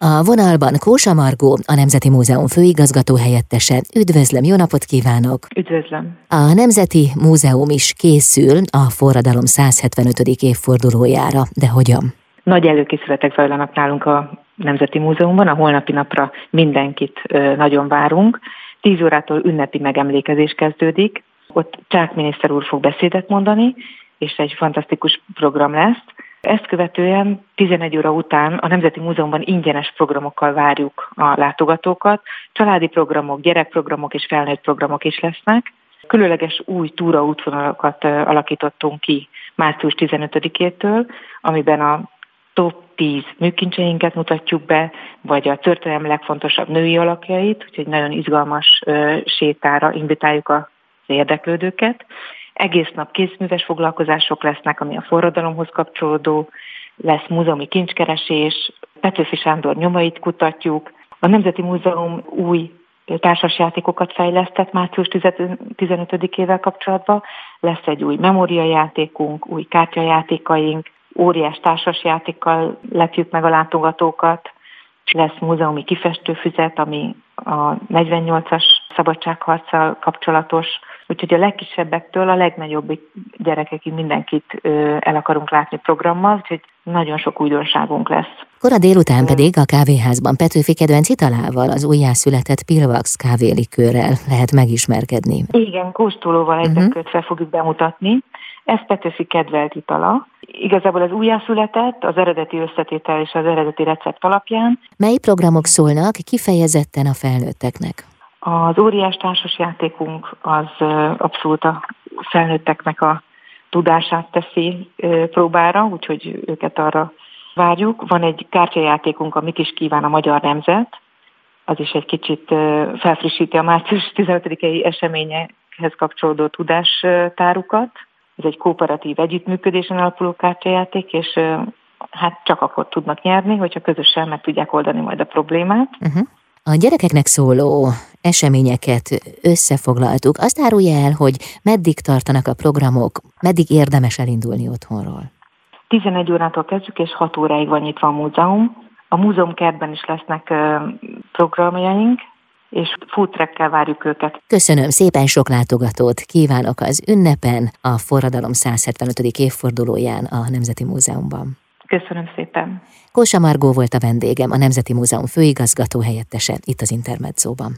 A vonalban Kósa Margó, a Nemzeti Múzeum főigazgató helyettese. Üdvözlöm, jó napot kívánok! Üdvözlöm! A Nemzeti Múzeum is készül a forradalom 175. évfordulójára, de hogyan? Nagy előkészületek zajlanak nálunk a Nemzeti Múzeumban, a holnapi napra mindenkit nagyon várunk. 10 órától ünnepi megemlékezés kezdődik, ott Csák miniszter úr fog beszédet mondani, és egy fantasztikus program lesz. Ezt követően 11 óra után a Nemzeti Múzeumban ingyenes programokkal várjuk a látogatókat. Családi programok, gyerekprogramok és felnőtt programok is lesznek. Különleges új túraútvonalakat alakítottunk ki március 15-től, amiben a top 10 műkincseinket mutatjuk be, vagy a történelem legfontosabb női alakjait, úgyhogy nagyon izgalmas sétára invitáljuk az érdeklődőket. Egész nap kézműves foglalkozások lesznek, ami a forradalomhoz kapcsolódó, lesz múzeumi kincskeresés, Petőfi Sándor nyomait kutatjuk. A Nemzeti Múzeum új társasjátékokat fejlesztett március 15-ével kapcsolatban. Lesz egy új memóriajátékunk, új kártyajátékaink, óriás társasjátékkal lepjük meg a látogatókat, lesz múzeumi kifestőfüzet, ami a 48-as szabadságharccal kapcsolatos, úgyhogy a legkisebbektől a legnagyobb gyerekekig mindenkit el akarunk látni programmal, úgyhogy nagyon sok újdonságunk lesz. Kora délután pedig a kávéházban Petőfi kedvenc italával, az újjászületett Pilvax kávélikőrrel lehet megismerkedni. Igen, kóstolóval egy uh-huh. fel fogjuk bemutatni. Ez Petőfi kedvelt itala. Igazából az újjászületett, az eredeti összetétel és az eredeti recept alapján. Mely programok szólnak kifejezetten a felnőtteknek? Az óriás társasjátékunk az abszolút a felnőtteknek a tudását teszi próbára, úgyhogy őket arra várjuk. Van egy kártyajátékunk, a is kíván a magyar nemzet, az is egy kicsit felfrissíti a március 15-i eseményekhez kapcsolódó tudástárukat. Ez egy kooperatív együttműködésen alapuló kártyajáték, és hát csak akkor tudnak nyerni, hogyha közösen meg tudják oldani majd a problémát. Uh-huh. A gyerekeknek szóló eseményeket összefoglaltuk. Azt árulja el, hogy meddig tartanak a programok, meddig érdemes elindulni otthonról? 11 órától kezdjük, és 6 óráig van nyitva a múzeum. A múzeum kertben is lesznek programjaink, és foodtrekkel várjuk őket. Köszönöm szépen sok látogatót, kívánok az ünnepen, a forradalom 175. évfordulóján a Nemzeti Múzeumban. Köszönöm szépen. Kósa Margó volt a vendégem, a Nemzeti Múzeum főigazgató helyettese itt az Intermedzóban.